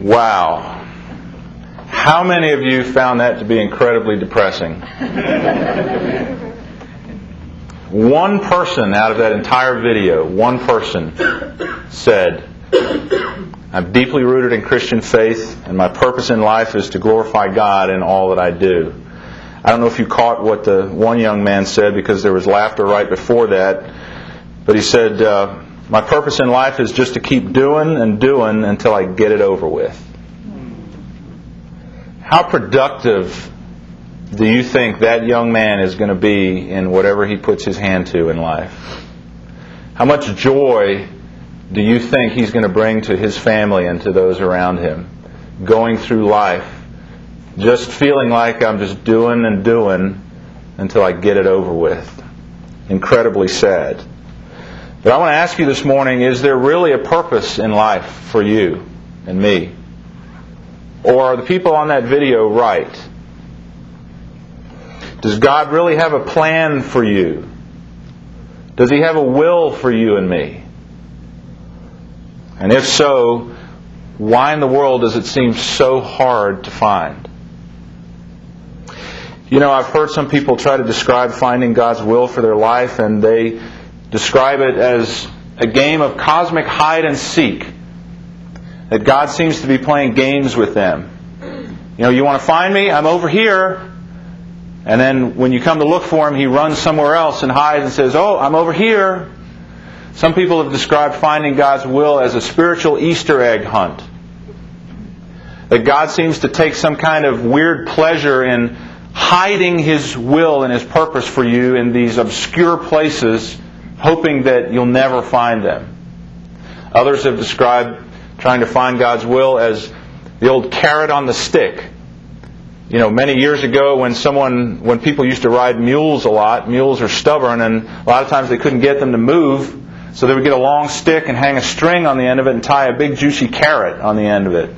Wow. How many of you found that to be incredibly depressing? one person out of that entire video, one person said, I'm deeply rooted in Christian faith, and my purpose in life is to glorify God in all that I do. I don't know if you caught what the one young man said because there was laughter right before that, but he said, uh, My purpose in life is just to keep doing and doing until I get it over with. How productive do you think that young man is going to be in whatever he puts his hand to in life? How much joy do you think he's going to bring to his family and to those around him going through life just feeling like I'm just doing and doing until I get it over with? Incredibly sad. But I want to ask you this morning is there really a purpose in life for you and me? Or are the people on that video right? Does God really have a plan for you? Does He have a will for you and me? And if so, why in the world does it seem so hard to find? You know, I've heard some people try to describe finding God's will for their life, and they describe it as a game of cosmic hide and seek that God seems to be playing games with them. You know, you want to find me? I'm over here. And then when you come to look for him, he runs somewhere else and hides and says, Oh, I'm over here. Some people have described finding God's will as a spiritual Easter egg hunt. That God seems to take some kind of weird pleasure in hiding His will and His purpose for you in these obscure places, hoping that you'll never find them. Others have described trying to find God's will as the old carrot on the stick. You know, many years ago when someone, when people used to ride mules a lot, mules are stubborn and a lot of times they couldn't get them to move, so they would get a long stick and hang a string on the end of it and tie a big juicy carrot on the end of it.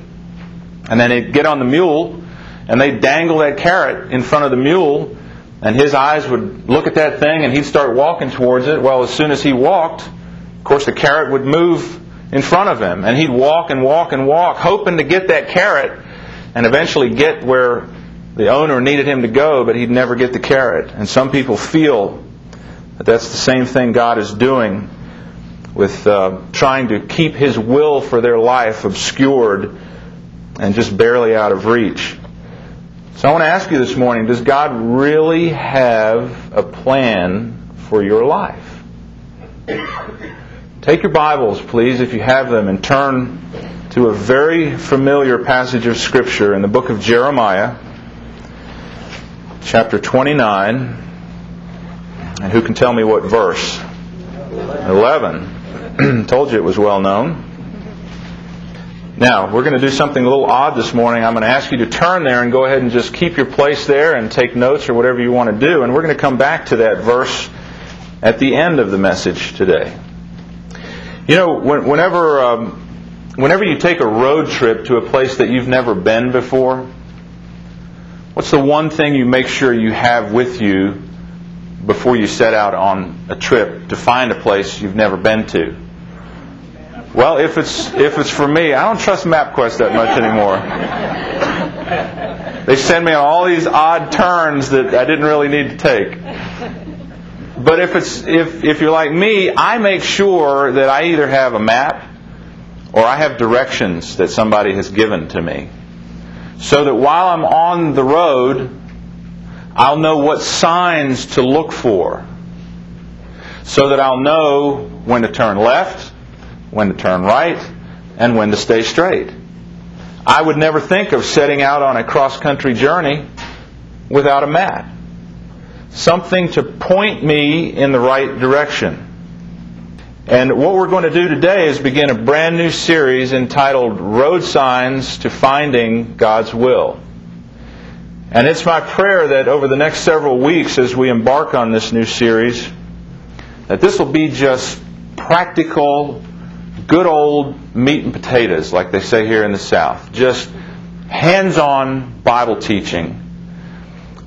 And then they'd get on the mule and they'd dangle that carrot in front of the mule and his eyes would look at that thing and he'd start walking towards it. Well, as soon as he walked, of course the carrot would move in front of him. And he'd walk and walk and walk, hoping to get that carrot and eventually get where the owner needed him to go, but he'd never get the carrot. And some people feel that that's the same thing God is doing with uh, trying to keep His will for their life obscured and just barely out of reach. So I want to ask you this morning does God really have a plan for your life? Take your Bibles, please, if you have them, and turn to a very familiar passage of Scripture in the book of Jeremiah, chapter 29. And who can tell me what verse? 11. Told you it was well known. Now, we're going to do something a little odd this morning. I'm going to ask you to turn there and go ahead and just keep your place there and take notes or whatever you want to do. And we're going to come back to that verse at the end of the message today. You know, whenever, um, whenever you take a road trip to a place that you've never been before, what's the one thing you make sure you have with you before you set out on a trip to find a place you've never been to? Well, if it's if it's for me, I don't trust MapQuest that much anymore. They send me on all these odd turns that I didn't really need to take. But if it's if if you're like me, I make sure that I either have a map or I have directions that somebody has given to me. So that while I'm on the road, I'll know what signs to look for. So that I'll know when to turn left, when to turn right, and when to stay straight. I would never think of setting out on a cross country journey without a map something to point me in the right direction. And what we're going to do today is begin a brand new series entitled Road Signs to Finding God's Will. And it's my prayer that over the next several weeks as we embark on this new series, that this will be just practical, good old meat and potatoes, like they say here in the South. Just hands on Bible teaching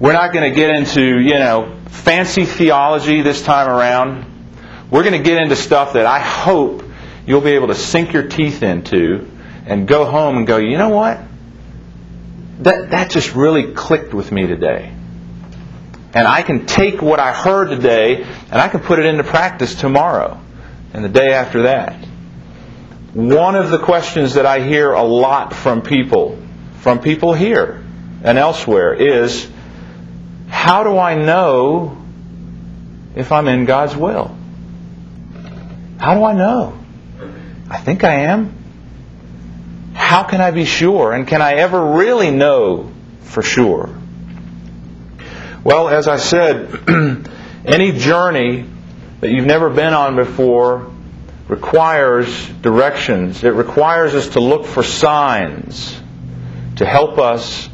we're not going to get into, you know, fancy theology this time around. We're going to get into stuff that I hope you'll be able to sink your teeth into and go home and go, you know what? That, that just really clicked with me today. And I can take what I heard today and I can put it into practice tomorrow and the day after that. One of the questions that I hear a lot from people, from people here and elsewhere, is how do I know if I'm in God's will? How do I know? I think I am. How can I be sure? And can I ever really know for sure? Well, as I said, any journey that you've never been on before requires directions. It requires us to look for signs to help us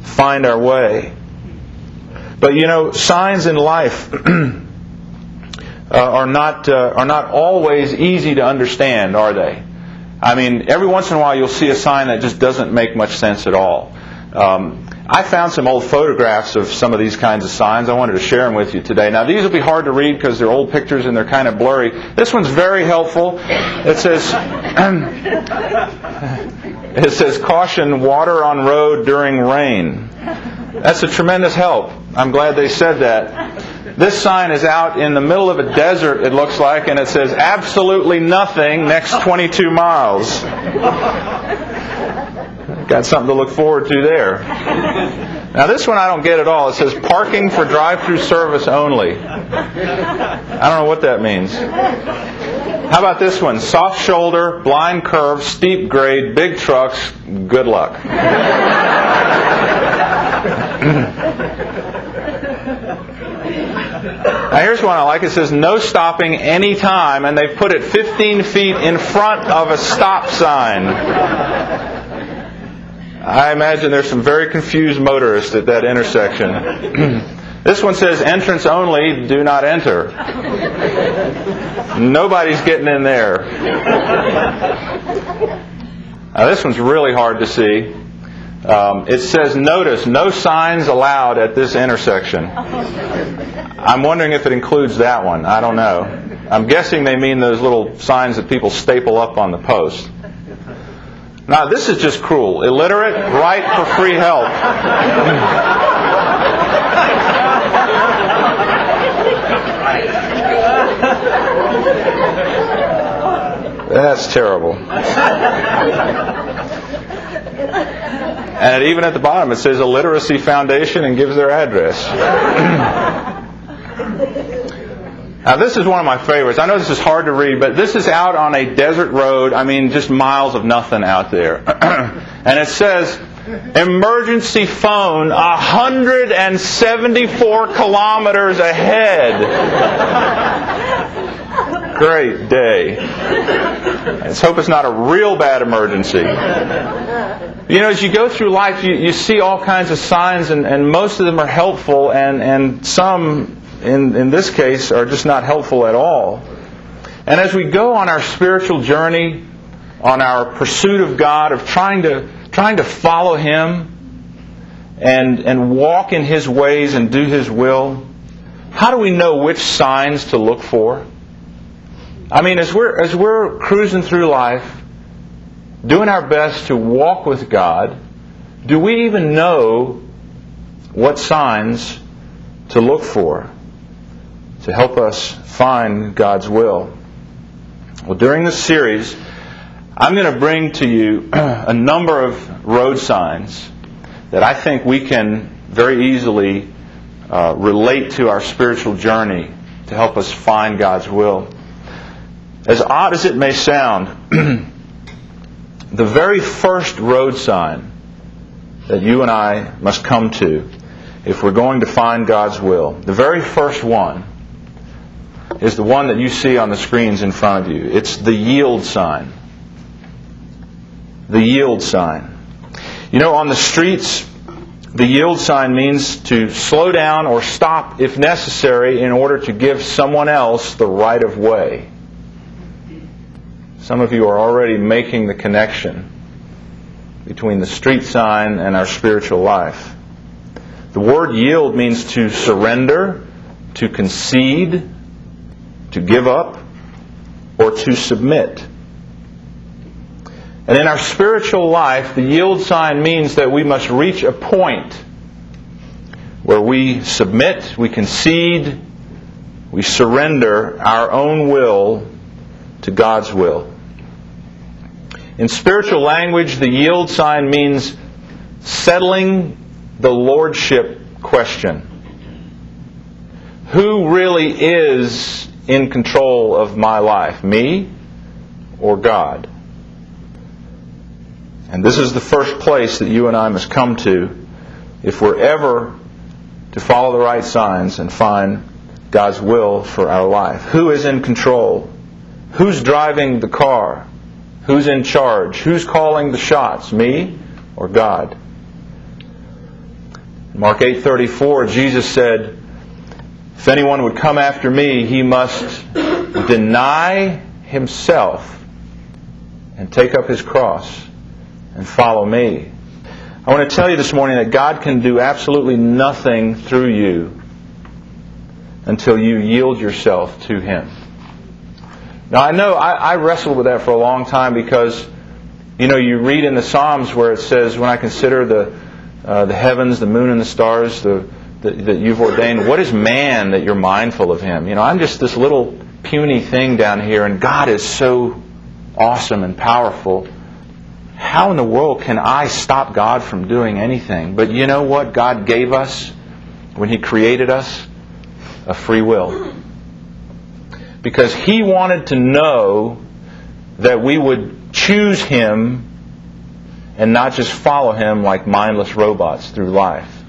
find our way. But you know, signs in life uh, are not uh, are not always easy to understand, are they? I mean, every once in a while you'll see a sign that just doesn't make much sense at all. Um, I found some old photographs of some of these kinds of signs. I wanted to share them with you today. Now, these will be hard to read because they're old pictures and they're kind of blurry. This one's very helpful. It says, it says, caution, water on road during rain. That's a tremendous help. I'm glad they said that. This sign is out in the middle of a desert, it looks like, and it says absolutely nothing next 22 miles. Got something to look forward to there. Now, this one I don't get at all. It says parking for drive through service only. I don't know what that means. How about this one? Soft shoulder, blind curve, steep grade, big trucks, good luck. Now here's one I like. It says no stopping any time, and they've put it 15 feet in front of a stop sign. I imagine there's some very confused motorists at that intersection. this one says entrance only, do not enter. Nobody's getting in there. Now, this one's really hard to see. Um, it says notice, no signs allowed at this intersection. I'm wondering if it includes that one. I don't know. I'm guessing they mean those little signs that people staple up on the post. Now, this is just cruel. Illiterate, write for free help. That's terrible. And even at the bottom, it says Illiteracy Foundation and gives their address. Now, this is one of my favorites. I know this is hard to read, but this is out on a desert road. I mean, just miles of nothing out there. and it says, emergency phone 174 kilometers ahead. Great day. Let's hope it's not a real bad emergency. You know, as you go through life, you, you see all kinds of signs, and, and most of them are helpful, and, and some in, in this case, are just not helpful at all. And as we go on our spiritual journey, on our pursuit of God, of trying to, trying to follow Him and, and walk in His ways and do His will, how do we know which signs to look for? I mean, as we're, as we're cruising through life, doing our best to walk with God, do we even know what signs to look for? To help us find God's will. Well, during this series, I'm going to bring to you a number of road signs that I think we can very easily uh, relate to our spiritual journey to help us find God's will. As odd as it may sound, the very first road sign that you and I must come to if we're going to find God's will, the very first one is the one that you see on the screens in front of you. It's the yield sign. The yield sign. You know, on the streets, the yield sign means to slow down or stop if necessary in order to give someone else the right of way. Some of you are already making the connection between the street sign and our spiritual life. The word yield means to surrender, to concede, to give up or to submit. And in our spiritual life, the yield sign means that we must reach a point where we submit, we concede, we surrender our own will to God's will. In spiritual language, the yield sign means settling the lordship question. Who really is in control of my life, me or God? And this is the first place that you and I must come to if we're ever to follow the right signs and find God's will for our life. Who is in control? Who's driving the car? Who's in charge? Who's calling the shots? Me or God? Mark 8:34 Jesus said, "If anyone would come after me, he must deny himself and take up his cross and follow me. I want to tell you this morning that God can do absolutely nothing through you until you yield yourself to Him. Now, I know I, I wrestled with that for a long time because, you know, you read in the Psalms where it says, when I consider the, uh, the heavens, the moon, and the stars the, the, that you've ordained, what is man that you're mindful of him? You know, I'm just this little puny thing down here, and God is so awesome and powerful how in the world can I stop God from doing anything? But you know what God gave us when He created us? A free will. Because He wanted to know that we would choose Him and not just follow Him like mindless robots through life.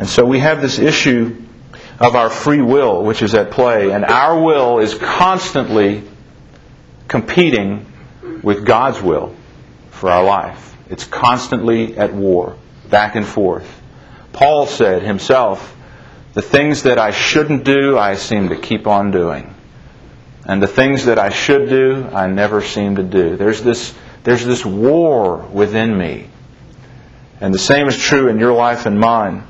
And so we have this issue of our free will, which is at play. And our will is constantly competing with God's will for our life. It's constantly at war, back and forth. Paul said himself, The things that I shouldn't do, I seem to keep on doing. And the things that I should do, I never seem to do. There's this, there's this war within me. And the same is true in your life and mine.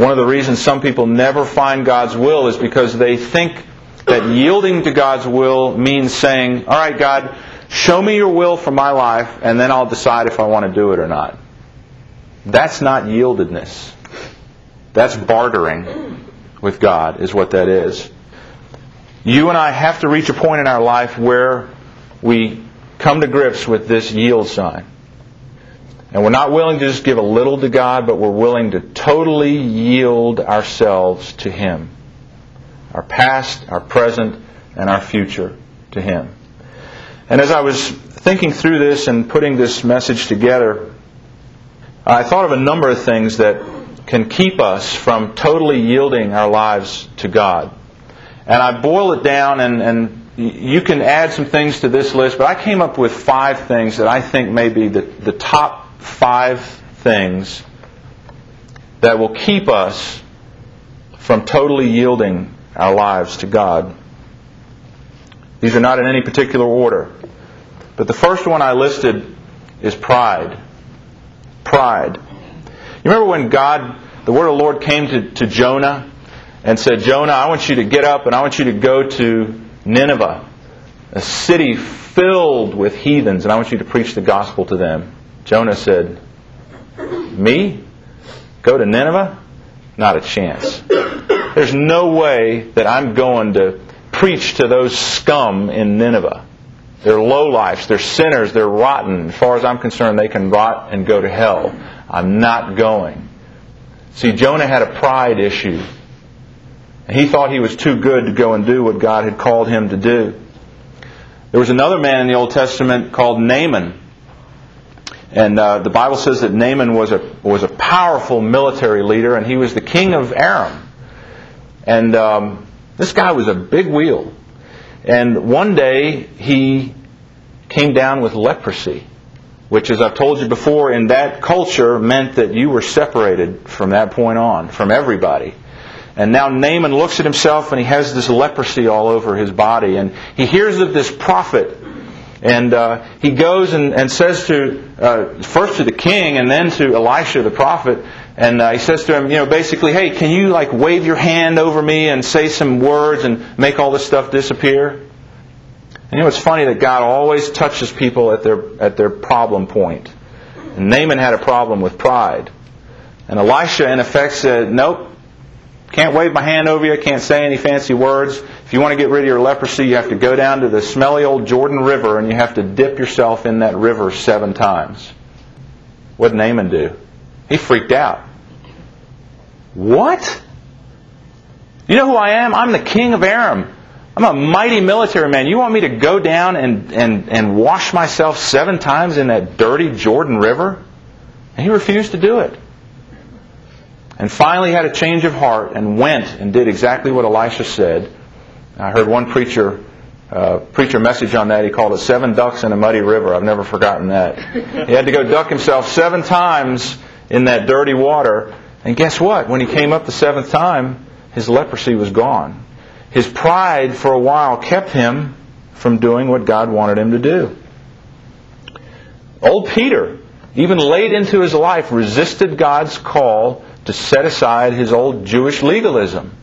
One of the reasons some people never find God's will is because they think that yielding to God's will means saying, All right, God, Show me your will for my life, and then I'll decide if I want to do it or not. That's not yieldedness. That's bartering with God, is what that is. You and I have to reach a point in our life where we come to grips with this yield sign. And we're not willing to just give a little to God, but we're willing to totally yield ourselves to Him. Our past, our present, and our future to Him. And as I was thinking through this and putting this message together, I thought of a number of things that can keep us from totally yielding our lives to God. And I boil it down, and, and you can add some things to this list, but I came up with five things that I think may be the, the top five things that will keep us from totally yielding our lives to God. These are not in any particular order. But the first one I listed is pride. Pride. You remember when God, the word of the Lord came to, to Jonah and said, Jonah, I want you to get up and I want you to go to Nineveh, a city filled with heathens, and I want you to preach the gospel to them. Jonah said, Me? Go to Nineveh? Not a chance. There's no way that I'm going to preach to those scum in Nineveh. They're lowlifes. They're sinners. They're rotten. As far as I'm concerned, they can rot and go to hell. I'm not going. See, Jonah had a pride issue. He thought he was too good to go and do what God had called him to do. There was another man in the Old Testament called Naaman. And uh, the Bible says that Naaman was a, was a powerful military leader, and he was the king of Aram. And um, this guy was a big wheel. And one day he came down with leprosy, which, as I've told you before, in that culture meant that you were separated from that point on, from everybody. And now Naaman looks at himself and he has this leprosy all over his body. And he hears of this prophet. And uh, he goes and, and says to, uh, first to the king and then to Elisha the prophet, and uh, he says to him, you know, basically, hey, can you like wave your hand over me and say some words and make all this stuff disappear? And you know, it's funny that God always touches people at their, at their problem point. And Naaman had a problem with pride. And Elisha, in effect, said, Nope, can't wave my hand over you, can't say any fancy words. If you want to get rid of your leprosy, you have to go down to the smelly old Jordan River and you have to dip yourself in that river seven times. What did Naaman do? He freaked out. What? You know who I am? I'm the king of Aram. I'm a mighty military man. You want me to go down and, and, and wash myself seven times in that dirty Jordan River? And he refused to do it. And finally had a change of heart and went and did exactly what Elisha said. I heard one preacher uh, preach a message on that. He called it Seven Ducks in a Muddy River. I've never forgotten that. He had to go duck himself seven times in that dirty water. And guess what? When he came up the seventh time, his leprosy was gone. His pride for a while kept him from doing what God wanted him to do. Old Peter, even late into his life, resisted God's call to set aside his old Jewish legalism.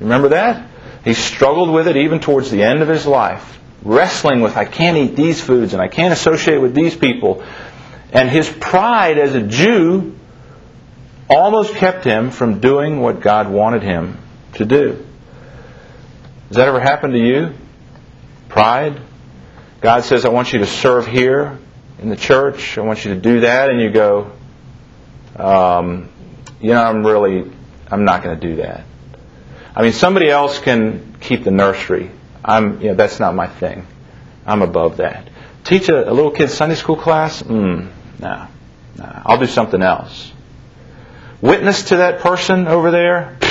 Remember that? He struggled with it even towards the end of his life, wrestling with, I can't eat these foods and I can't associate with these people. And his pride as a Jew almost kept him from doing what God wanted him to do. Has that ever happened to you? Pride? God says, I want you to serve here in the church. I want you to do that. And you go, um, you know, I'm really, I'm not going to do that. I mean, somebody else can keep the nursery. I'm, you know, that's not my thing. I'm above that. Teach a, a little kid Sunday school class? Mm, no, no. I'll do something else. Witness to that person over there?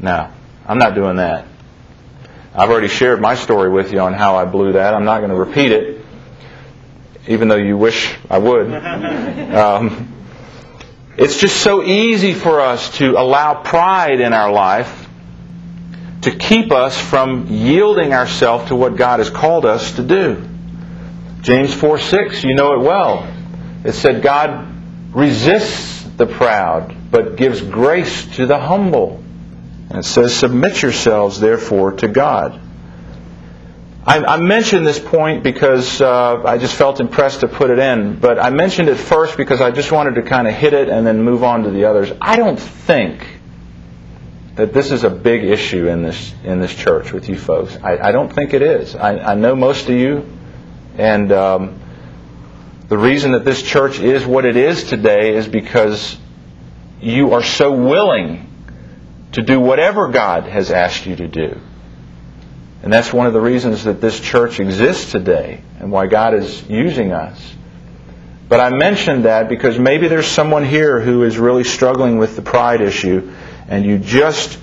No, I'm not doing that. I've already shared my story with you on how I blew that. I'm not going to repeat it, even though you wish I would. Um, it's just so easy for us to allow pride in our life to keep us from yielding ourselves to what God has called us to do. James 4 6, you know it well. It said, God resists the proud, but gives grace to the humble. And it says, Submit yourselves, therefore, to God. I, I mentioned this point because uh, I just felt impressed to put it in, but I mentioned it first because I just wanted to kind of hit it and then move on to the others. I don't think that this is a big issue in this in this church with you folks. I, I don't think it is. I, I, know most of you, and um, the reason that this church is what it is today is because you are so willing to do whatever God has asked you to do. And that's one of the reasons that this church exists today and why God is using us. But I mentioned that because maybe there's someone here who is really struggling with the pride issue and you just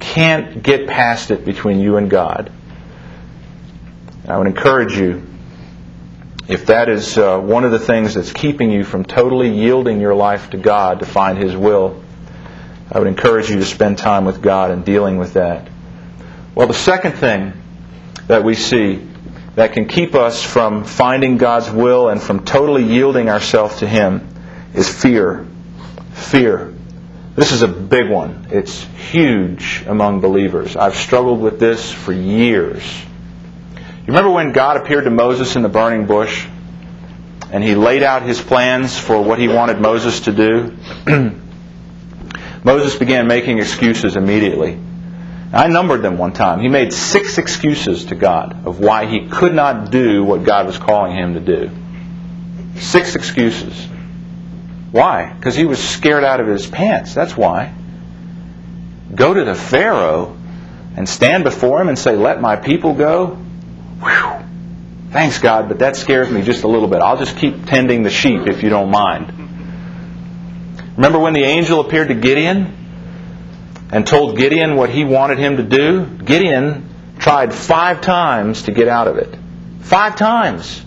can't get past it between you and God. I would encourage you, if that is uh, one of the things that's keeping you from totally yielding your life to God to find His will, I would encourage you to spend time with God and dealing with that. Well, the second thing that we see that can keep us from finding God's will and from totally yielding ourselves to Him is fear. Fear. This is a big one. It's huge among believers. I've struggled with this for years. You remember when God appeared to Moses in the burning bush and he laid out his plans for what he wanted Moses to do? Moses began making excuses immediately. I numbered them one time. He made six excuses to God of why he could not do what God was calling him to do. Six excuses. Why? Because he was scared out of his pants. That's why. Go to the Pharaoh and stand before him and say, Let my people go? Whew. Thanks, God, but that scares me just a little bit. I'll just keep tending the sheep if you don't mind. Remember when the angel appeared to Gideon and told Gideon what he wanted him to do? Gideon tried five times to get out of it. Five times.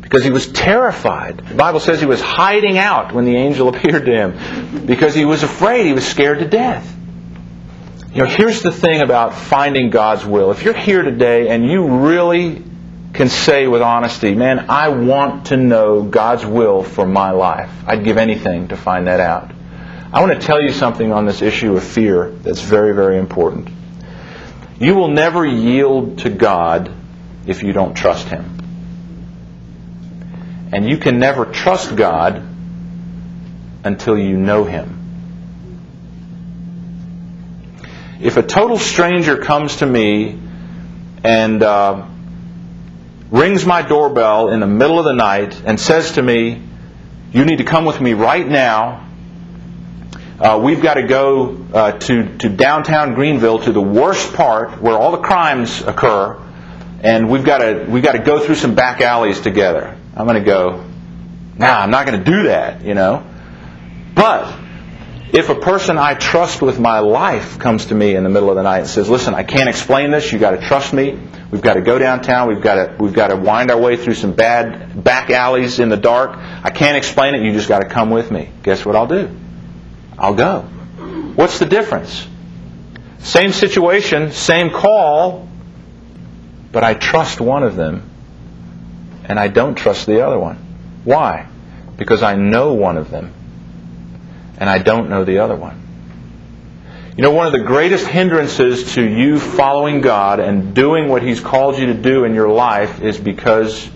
Because he was terrified. The Bible says he was hiding out when the angel appeared to him because he was afraid. He was scared to death. You know, here's the thing about finding God's will. If you're here today and you really can say with honesty, man, I want to know God's will for my life. I'd give anything to find that out. I want to tell you something on this issue of fear that's very, very important. You will never yield to God if you don't trust Him. And you can never trust God until you know Him. If a total stranger comes to me and uh, rings my doorbell in the middle of the night and says to me, You need to come with me right now. Uh, we've got to go uh, to, to downtown Greenville to the worst part where all the crimes occur, and we've got to, we've got to go through some back alleys together. I'm going to go, Nah, I'm not going to do that, you know. But if a person I trust with my life comes to me in the middle of the night and says, "Listen, I can't explain this. You got to trust me. We've got to go downtown. We've got to we've got to wind our way through some bad back alleys in the dark. I can't explain it. You just got to come with me." Guess what I'll do? I'll go. What's the difference? Same situation, same call, but I trust one of them and I don't trust the other one. Why? Because I know one of them and I don't know the other one. You know, one of the greatest hindrances to you following God and doing what He's called you to do in your life is because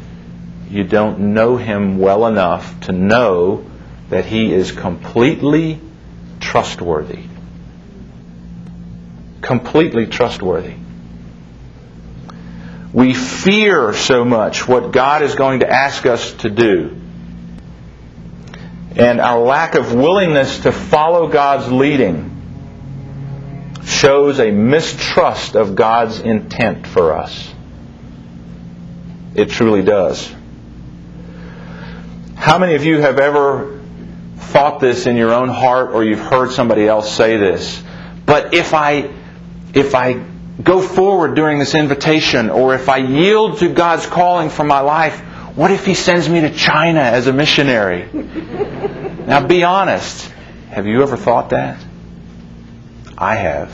you don't know Him well enough to know that He is completely trustworthy. Completely trustworthy. We fear so much what God is going to ask us to do and our lack of willingness to follow God's leading shows a mistrust of God's intent for us. It truly does. How many of you have ever thought this in your own heart or you've heard somebody else say this? But if I if I go forward during this invitation or if I yield to God's calling for my life, what if he sends me to China as a missionary? now be honest. Have you ever thought that? I have.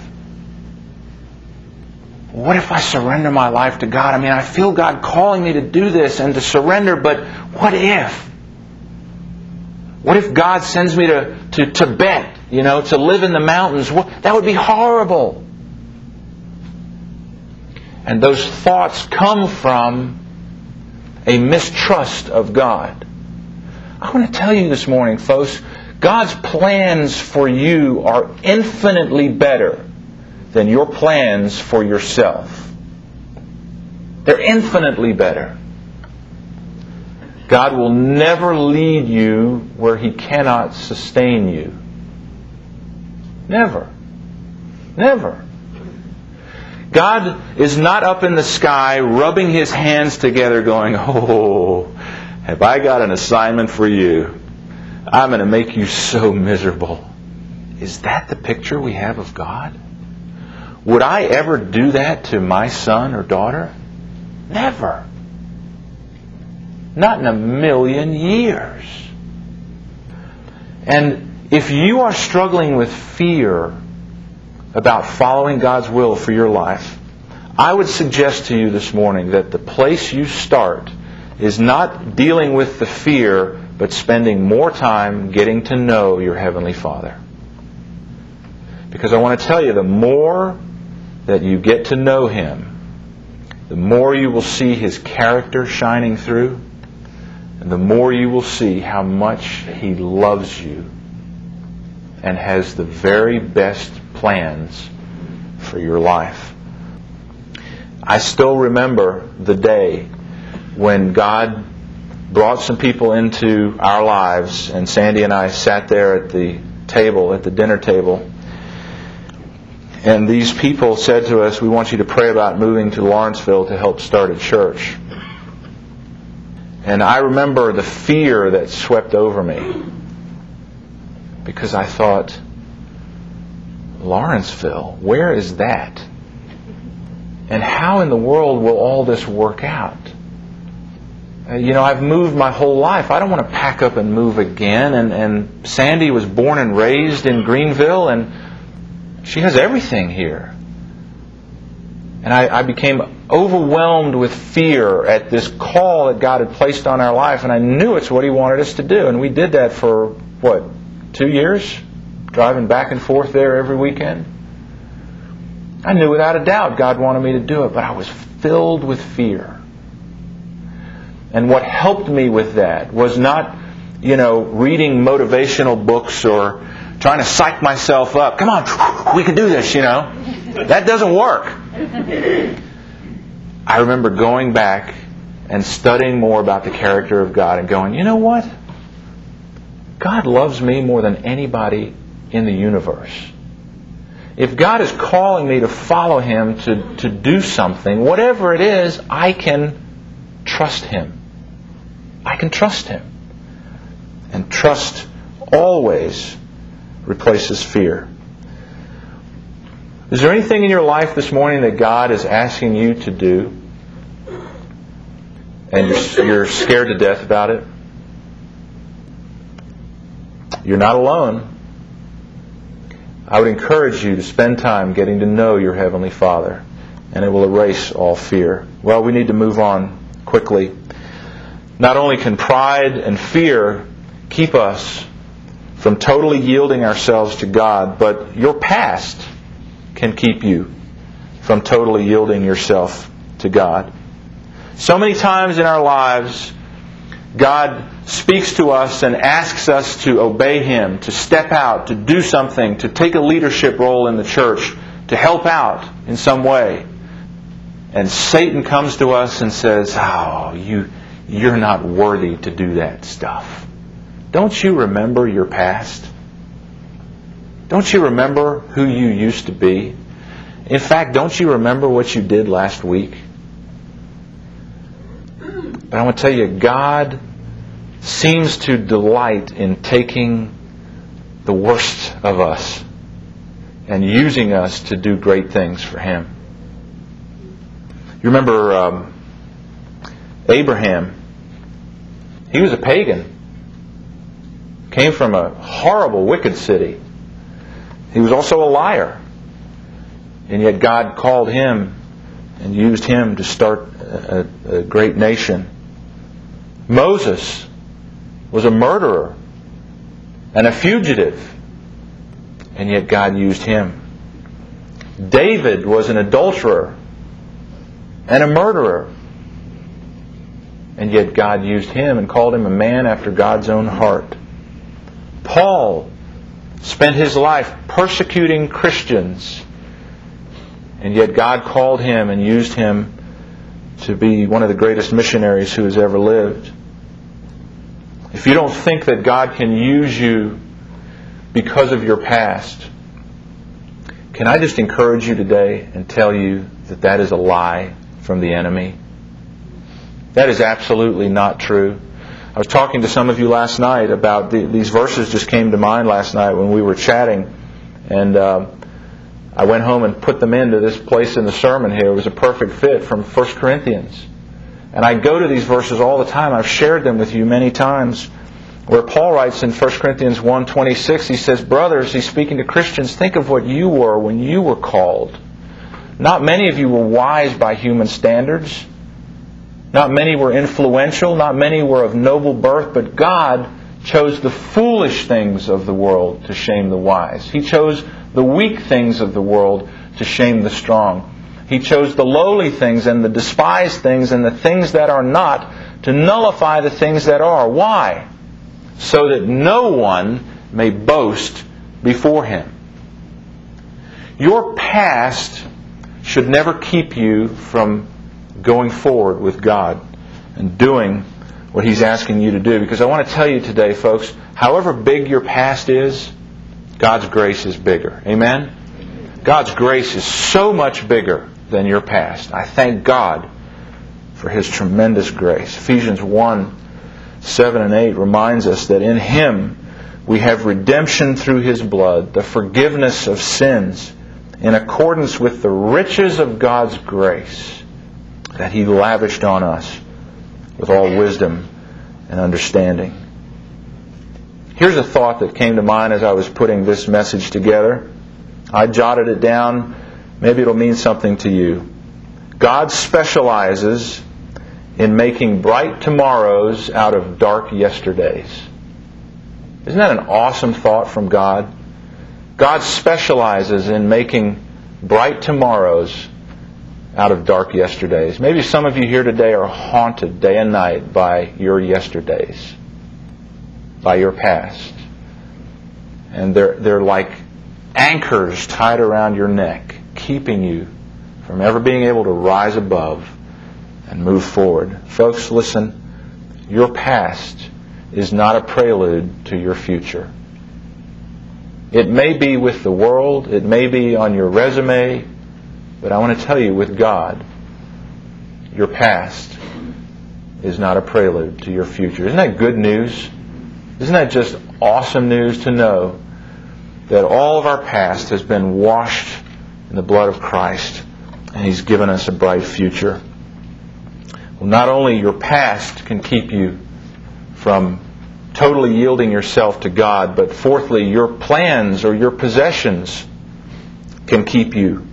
What if I surrender my life to God? I mean, I feel God calling me to do this and to surrender, but what if? What if God sends me to, to Tibet, you know, to live in the mountains? That would be horrible. And those thoughts come from a mistrust of God. I want to tell you this morning, folks, God's plans for you are infinitely better than your plans for yourself. They're infinitely better. God will never lead you where He cannot sustain you. Never. Never. God is not up in the sky rubbing his hands together going, Oh, have I got an assignment for you? I'm going to make you so miserable. Is that the picture we have of God? Would I ever do that to my son or daughter? Never. Not in a million years. And if you are struggling with fear about following God's will for your life, I would suggest to you this morning that the place you start is not dealing with the fear, but spending more time getting to know your Heavenly Father. Because I want to tell you, the more that you get to know Him, the more you will see His character shining through, and the more you will see how much He loves you and has the very best plans for your life. I still remember the day when God brought some people into our lives, and Sandy and I sat there at the table, at the dinner table, and these people said to us, We want you to pray about moving to Lawrenceville to help start a church. And I remember the fear that swept over me because I thought, Lawrenceville, where is that? And how in the world will all this work out? Uh, you know, I've moved my whole life. I don't want to pack up and move again. And, and Sandy was born and raised in Greenville, and she has everything here. And I, I became overwhelmed with fear at this call that God had placed on our life, and I knew it's what He wanted us to do. And we did that for, what, two years? driving back and forth there every weekend. I knew without a doubt God wanted me to do it, but I was filled with fear. And what helped me with that was not, you know, reading motivational books or trying to psych myself up. Come on, we can do this, you know. That doesn't work. I remember going back and studying more about the character of God and going, you know what? God loves me more than anybody in the universe. If God is calling me to follow Him, to, to do something, whatever it is, I can trust Him. I can trust Him. And trust always replaces fear. Is there anything in your life this morning that God is asking you to do and you're, scared to death about it? You're not alone. I would encourage you to spend time getting to know your Heavenly Father, and it will erase all fear. Well, we need to move on quickly. Not only can pride and fear keep us from totally yielding ourselves to God, but your past can keep you from totally yielding yourself to God. So many times in our lives, God speaks to us and asks us to obey Him, to step out, to do something, to take a leadership role in the church, to help out in some way. And Satan comes to us and says, Oh, you, you're not worthy to do that stuff. Don't you remember your past? Don't you remember who you used to be? In fact, don't you remember what you did last week? But I want to tell you, God seems to delight in taking the worst of us and using us to do great things for Him. You remember um, Abraham? He was a pagan. Came from a horrible, wicked city. He was also a liar. And yet God called him and used him to start a, a, great nation. Moses was a murderer and a fugitive, and yet God used him. David was an adulterer and a murderer, and yet God used him and called him a man after God's own heart. Paul spent his life persecuting Christians, and yet God called him and used him to be one of the greatest missionaries who has ever lived. If you don't think that God can use you because of your past, can I just encourage you today and tell you that that is a lie from the enemy? That is absolutely not true. I was talking to some of you last night about the, these verses just came to mind last night when we were chatting, and uh, I went home and put them into this place in the sermon here. It was a perfect fit from 1 Corinthians. And I go to these verses all the time. I've shared them with you many times. Where Paul writes in 1 Corinthians 1.26, he says, Brothers, he's speaking to Christians, think of what you were when you were called. Not many of you were wise by human standards. Not many were influential. Not many were of noble birth. But God chose the foolish things of the world to shame the wise. He chose the weak things of the world to shame the strong. He chose the lowly things and the despised things and the things that are not to nullify the things that are. Why? So that no one may boast before him. Your past should never keep you from going forward with God and doing what He's asking you to do. Because I want to tell you today, folks, however big your past is, God's grace is bigger. Amen? God's grace is so much bigger than your past. I thank God for His tremendous grace. Ephesians 1 7 and 8 reminds us that in Him we have redemption through His blood, the forgiveness of sins, in accordance with the riches of God's grace that He lavished on us with all wisdom and understanding. Here's a thought that came to mind as I was putting this message together. I jotted it down. Maybe it'll mean something to you. God specializes in making bright tomorrows out of dark yesterdays. Isn't that an awesome thought from God? God specializes in making bright tomorrows out of dark yesterdays. Maybe some of you here today are haunted day and night by your yesterdays, by your past. And they're, they're like anchors tied around your neck, keeping you from ever being able to rise above and move forward. Folks, listen, your past is not a prelude to your future. It may be with the world, it may be on your resume, but I want to tell you with God, your past is not a prelude to your future. Isn't that good news? Isn't that just awesome news to know that all of our past has been washed in the blood of Christ and He's given us a bright future? Well, not only your past can keep you from totally yielding yourself to God, but fourthly, your plans or your possessions can keep you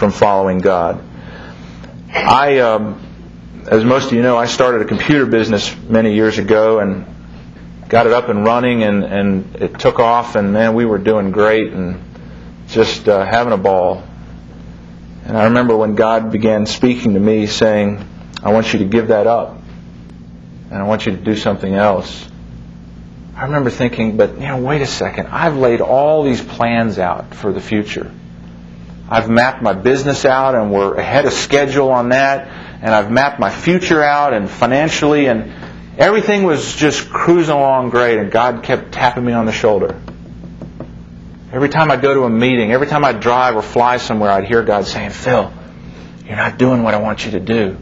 from following God. I, um, as most of you know, I started a computer business many years ago and got it up and running, and, and it took off, and man, we were doing great and just uh, having a ball. And I remember when God began speaking to me, saying, I want you to give that up, and I want you to do something else. I remember thinking, but you know, wait a second. I've laid all these plans out for the future. I've mapped my business out and we're ahead of schedule on that. And I've mapped my future out and financially and everything was just cruising along great and God kept tapping me on the shoulder. Every time I'd go to a meeting, every time I'd drive or fly somewhere, I'd hear God saying, Phil, you're not doing what I want you to do.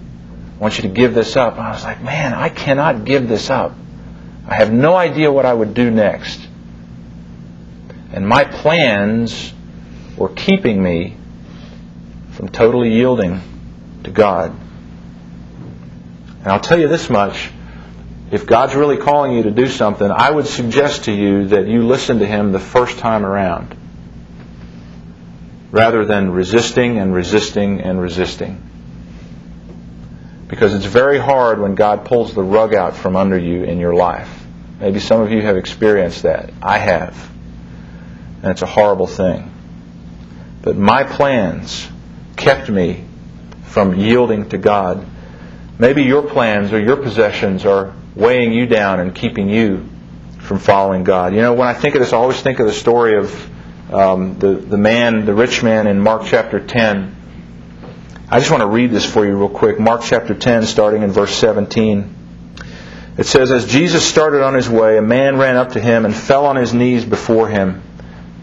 I want you to give this up. And I was like, man, I cannot give this up. I have no idea what I would do next. And my plans were keeping me from totally yielding to God. And I'll tell you this much if God's really calling you to do something, I would suggest to you that you listen to Him the first time around rather than resisting and resisting and resisting. Because it's very hard when God pulls the rug out from under you in your life. Maybe some of you have experienced that. I have. And it's a horrible thing. But my plans kept me from yielding to God. Maybe your plans or your possessions are weighing you down and keeping you from following God. You know, when I think of this, I always think of the story of um, the, the man, the rich man in Mark chapter 10 I just want to read this for you real quick. Mark chapter 10, starting in verse 17. It says, As Jesus started on his way, a man ran up to him and fell on his knees before him.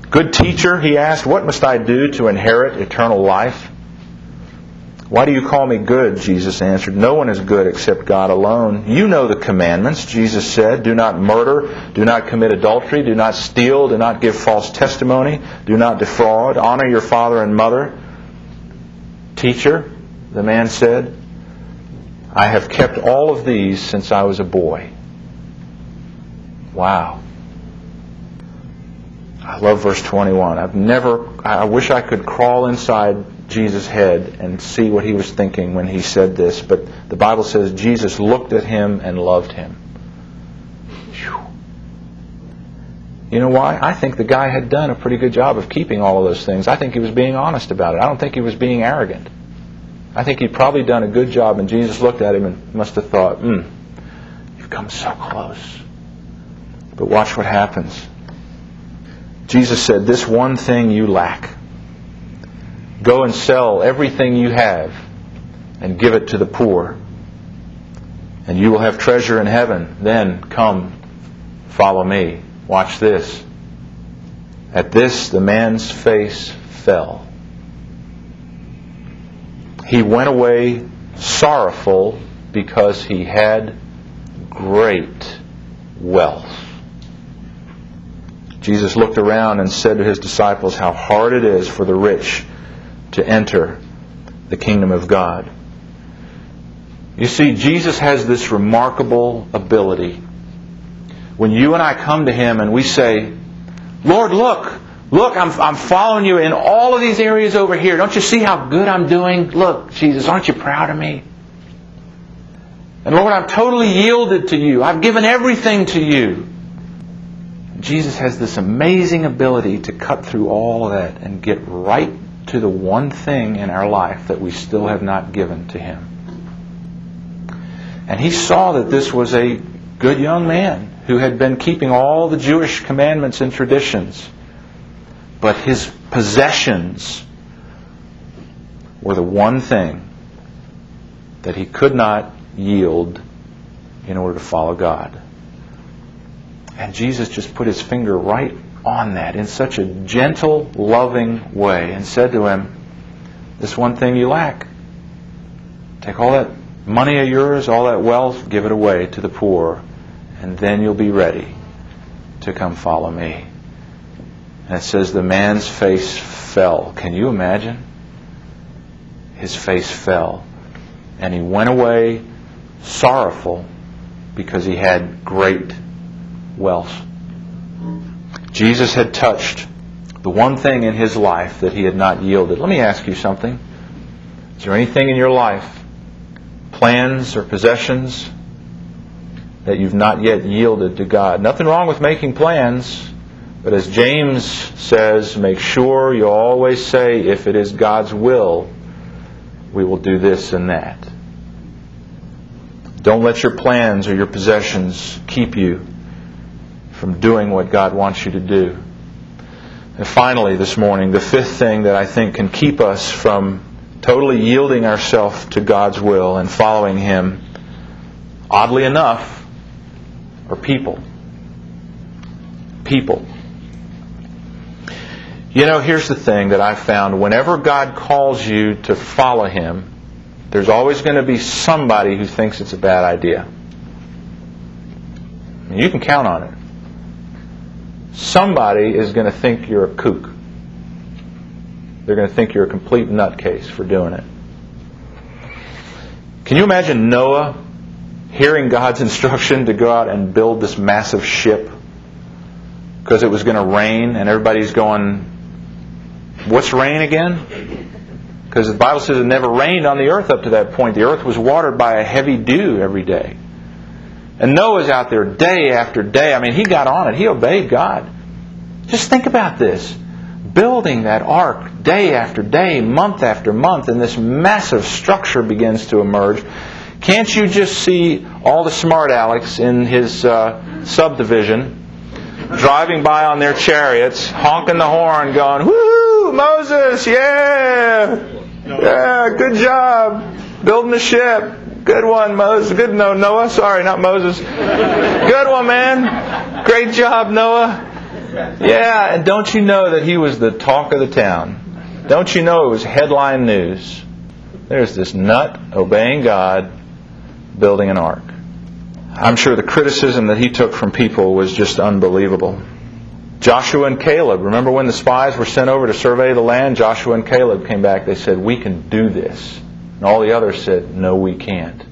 Good teacher, he asked, What must I do to inherit eternal life? Why do you call me good? Jesus answered. No one is good except God alone. You know the commandments, Jesus said. Do not murder. Do not commit adultery. Do not steal. Do not give false testimony. Do not defraud. Honor your father and mother. Teacher, the man said, I have kept all of these since I was a boy. Wow. I love verse 21. I've never, I wish I could crawl inside Jesus' head and see what he was thinking when he said this, but the Bible says Jesus looked at him and loved him. You know why? I think the guy had done a pretty good job of keeping all of those things. I think he was being honest about it. I don't think he was being arrogant. I think he'd probably done a good job, and Jesus looked at him and must have thought, hmm, you've come so close. But watch what happens. Jesus said, This one thing you lack. Go and sell everything you have and give it to the poor, and you will have treasure in heaven. Then come, follow me. Watch this. At this, the man's face fell. He went away sorrowful because he had great wealth. Jesus looked around and said to his disciples how hard it is for the rich to enter the kingdom of God. You see, Jesus has this remarkable ability when you and I come to Him and we say, Lord, look, look, I'm, I'm following you in all of these areas over here. Don't you see how good I'm doing? Look, Jesus, aren't you proud of me? And Lord, I'm totally yielded to you. I've given everything to you. Jesus has this amazing ability to cut through all of that and get right to the one thing in our life that we still have not given to Him. And he saw that this was a good young man who had been keeping all the Jewish commandments and traditions. But his possessions were the one thing that he could not yield in order to follow God. And Jesus just put his finger right on that in such a gentle, loving way and said to him, This one thing you lack. Take all that money of yours, all that wealth, give it away to the poor, and then you'll be ready to come follow me. And it says the man's face fell. Can you imagine? His face fell. And he went away sorrowful because he had great wealth. Jesus had touched the one thing in his life that he had not yielded. Let me ask you something. Is there anything in your life, plans or possessions, that you've not yet yielded to God? Nothing wrong with making plans, but as James says, make sure you always say, if it is God's will, we will do this and that. Don't let your plans or your possessions keep you from doing what God wants you to do. And finally, this morning, the fifth thing that I think can keep us from totally yielding ourselves to God's will and following Him, oddly enough, are people. People. You know, here's the thing that I've found. Whenever God calls you to follow Him, there's always going to be somebody who thinks it's a bad idea. You can count on it. Somebody is going to think you're a kook. They're going to think you're a complete nutcase for doing it. Can you imagine Noah hearing God's instruction to go out and build this massive ship because it was going to rain and everybody's going, What's rain again? Because the Bible says it never rained on the earth up to that point. The earth was watered by a heavy dew every day. And Noah's out there day after day. I mean, he got on it. He obeyed God. Just think about this. Building that ark day after day, month after month, and this massive structure begins to emerge. Can't you just see all the smart Alex in his uh, subdivision driving by on their chariots, honking the horn, going, Woo, Moses, yeah! Yeah, good job building the ship. Good one, Moses. Good no Noah. Sorry, not Moses. Good one, man. Great job, Noah. Yeah, and don't you know that he was the talk of the town? Don't you know it was headline news? There's this nut obeying God, building an ark. I'm sure the criticism that he took from people was just unbelievable. Joshua and Caleb. Remember when the spies were sent over to survey the land? Joshua and Caleb came back. They said, We can do this. And all the others said, No, we can't.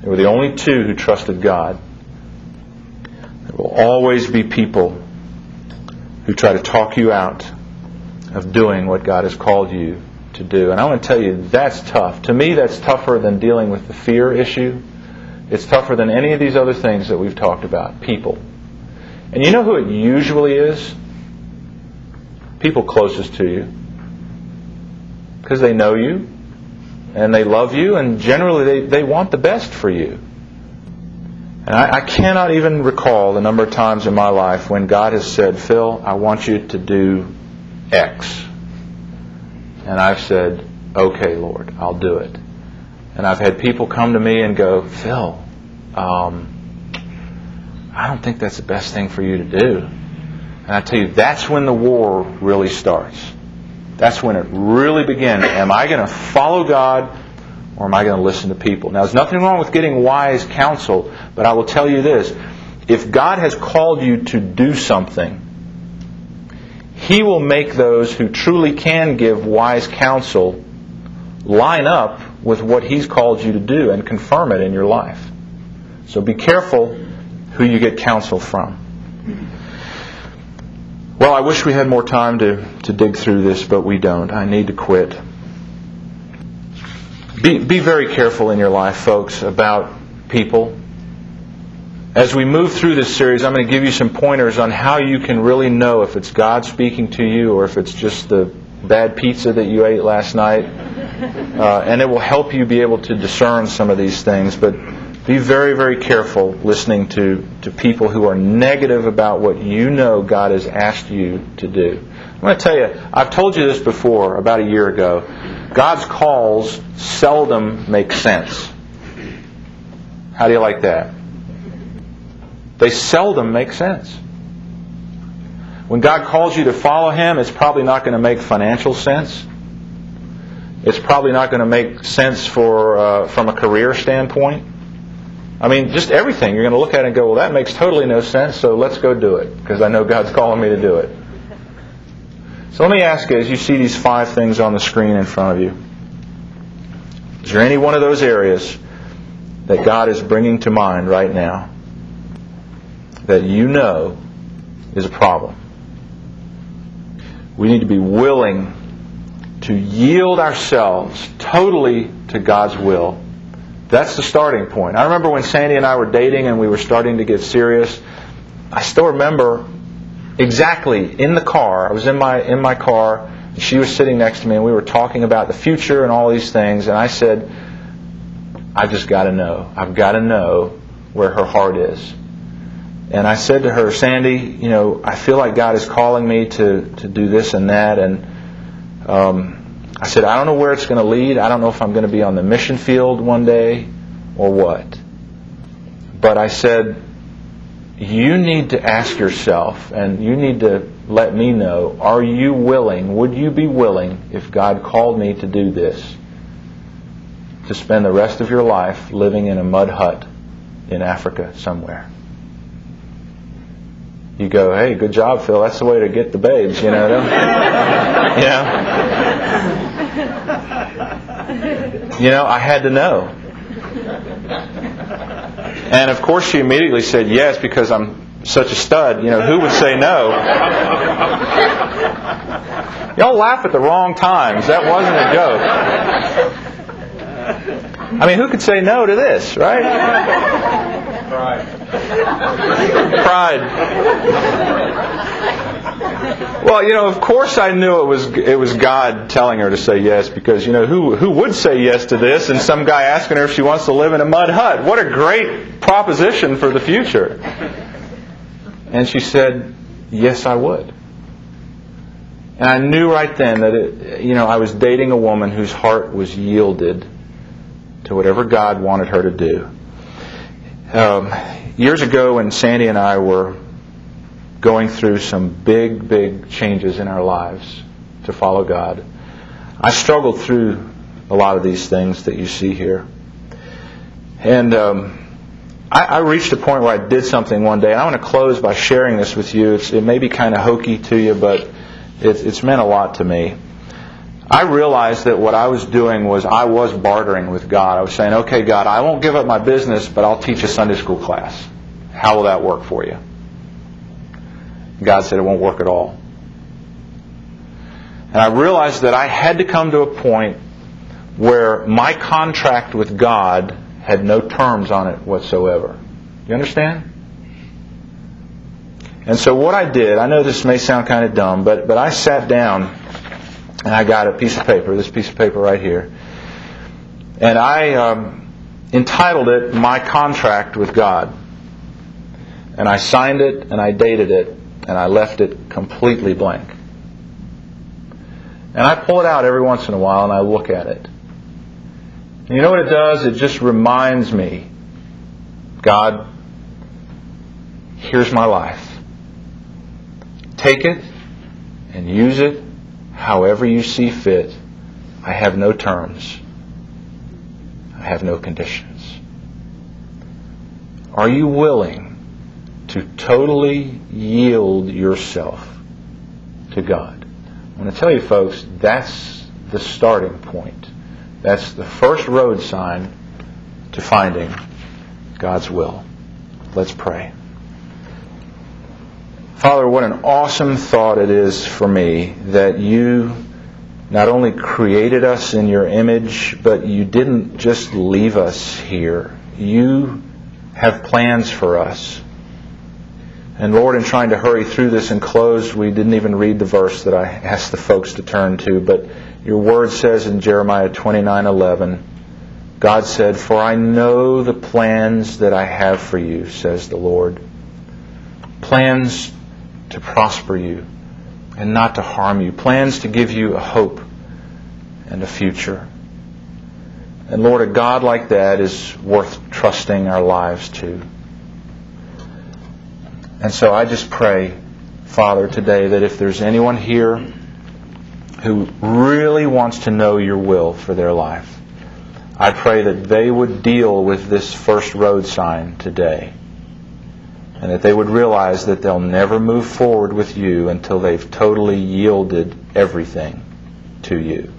They were the only two who trusted God. There will always be people who try to talk you out of doing what God has called you to do. And I want to tell you, that's tough. To me, that's tougher than dealing with the fear issue. It's tougher than any of these other things that we've talked about. People. And you know who it usually is? People closest to you. Because they know you and they love you and generally they, they want the best for you. And I, I cannot even recall the number of times in my life when God has said, Phil, I want you to do X. And I've said, okay, Lord, I'll do it. And I've had people come to me and go, Phil, um, I don't think that's the best thing for you to do. And I tell you, that's when the war really starts. That's when it really begins. Am I going to follow God or am I going to listen to people? Now, there's nothing wrong with getting wise counsel, but I will tell you this. If God has called you to do something, He will make those who truly can give wise counsel line up with what He's called you to do and confirm it in your life. So be careful who you get counsel from. Well, I wish we had more time to, to dig through this, but we don't. I need to quit. Be, be very careful in your life, folks, about people. As we move through this series, I'm going to give you some pointers on how you can really know if it's God speaking to you or if it's just the bad pizza that you ate last night. Uh, and it will help you be able to discern some of these things. But be very, very careful listening to, to people who are negative about what you know God has asked you to do. I'm going to tell you, I've told you this before, about a year ago. God's calls seldom make sense. How do you like that? They seldom make sense. When God calls you to follow Him, it's probably not going to make financial sense. It's probably not going to make sense for uh, from a career standpoint. I mean, just everything. You're going to look at it and go, well, that makes totally no sense, so let's go do it, because I know God's calling me to do it. So let me ask you, as you see these five things on the screen in front of you, is there any one of those areas that God is bringing to mind right now that you know is a problem? We need to be willing to yield ourselves totally to God's will. That's the starting point. I remember when Sandy and I were dating and we were starting to get serious. I still remember exactly in the car. I was in my in my car. And she was sitting next to me, and we were talking about the future and all these things. And I said, "I've just got to know. I've got to know where her heart is." And I said to her, Sandy, you know, I feel like God is calling me to, to do this and that. And um, I said, I don't know where it's going to lead. I don't know if I'm going to be on the mission field one day or what. But I said, you need to ask yourself and you need to let me know are you willing, would you be willing, if God called me to do this, to spend the rest of your life living in a mud hut in Africa somewhere? you go, hey, good job, Phil. That's the way to get the babes, you know. you know. You know, I had to know. And of course, she immediately said yes because I'm such a stud. You know, who would say no? Y'all laugh at the wrong times. That wasn't a joke. I mean, who could say no to this, right? Pride. Pride. Well, you know, of course I knew it was it was God telling her to say yes because you know who who would say yes to this and some guy asking her if she wants to live in a mud hut. What a great proposition for the future. And she said, "Yes, I would." And I knew right then that it, you know I was dating a woman whose heart was yielded to whatever God wanted her to do. Um, years ago, when Sandy and I were going through some big, big changes in our lives to follow God, I struggled through a lot of these things that you see here. And um, I, I, reached a point where I did something one day, I want to close by sharing this with you. It's, it may be kind of hokey to you, but it, it's meant a lot to me. I realized that what I was doing was I was bartering with God. I was saying, okay, God, I won't give up my business, but I'll teach a Sunday school class. How will that work for you? God said it won't work at all. And I realized that I had to come to a point where my contract with God had no terms on it whatsoever. You understand? And so what I did, I know this may sound kind of dumb, but, but I sat down and I got a piece of paper, this piece of paper right here. And I um, entitled it My Contract with God. And I signed it and I dated it and I left it completely blank. And I pull it out every once in a while and I look at it. And you know what it does? It just reminds me God, here's my life. Take it and use it however you see fit. I have no terms. I have no conditions. Are you willing to totally yield yourself to God? I want to tell you, folks, that's the starting point. That's the first road sign to finding God's will. Let's pray. Father, what an awesome thought it is for me that you not only created us in your image, but you didn't just leave us here. You have plans for us. And Lord, in trying to hurry through this and close, we didn't even read the verse that I asked the folks to turn to, but your word says in Jeremiah 29:11, God said, "For I know the plans that I have for you," says the Lord. Plans to prosper you and not to harm you. Plans to give you a hope and a future. And Lord, a God like that is worth trusting our lives to. And so I just pray, Father, today that if there's anyone here who really wants to know your will for their life, I pray that they would deal with this first road sign today. And that they would realize that they'll never move forward with you until they've totally yielded everything to you.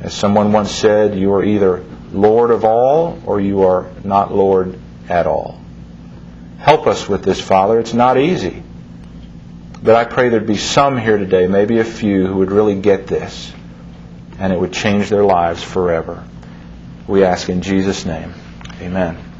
As someone once said, you are either Lord of all or you are not Lord at all. Help us with this, Father. It's not easy. But I pray there'd be some here today, maybe a few, who would really get this and it would change their lives forever. We ask in Jesus' name. Amen.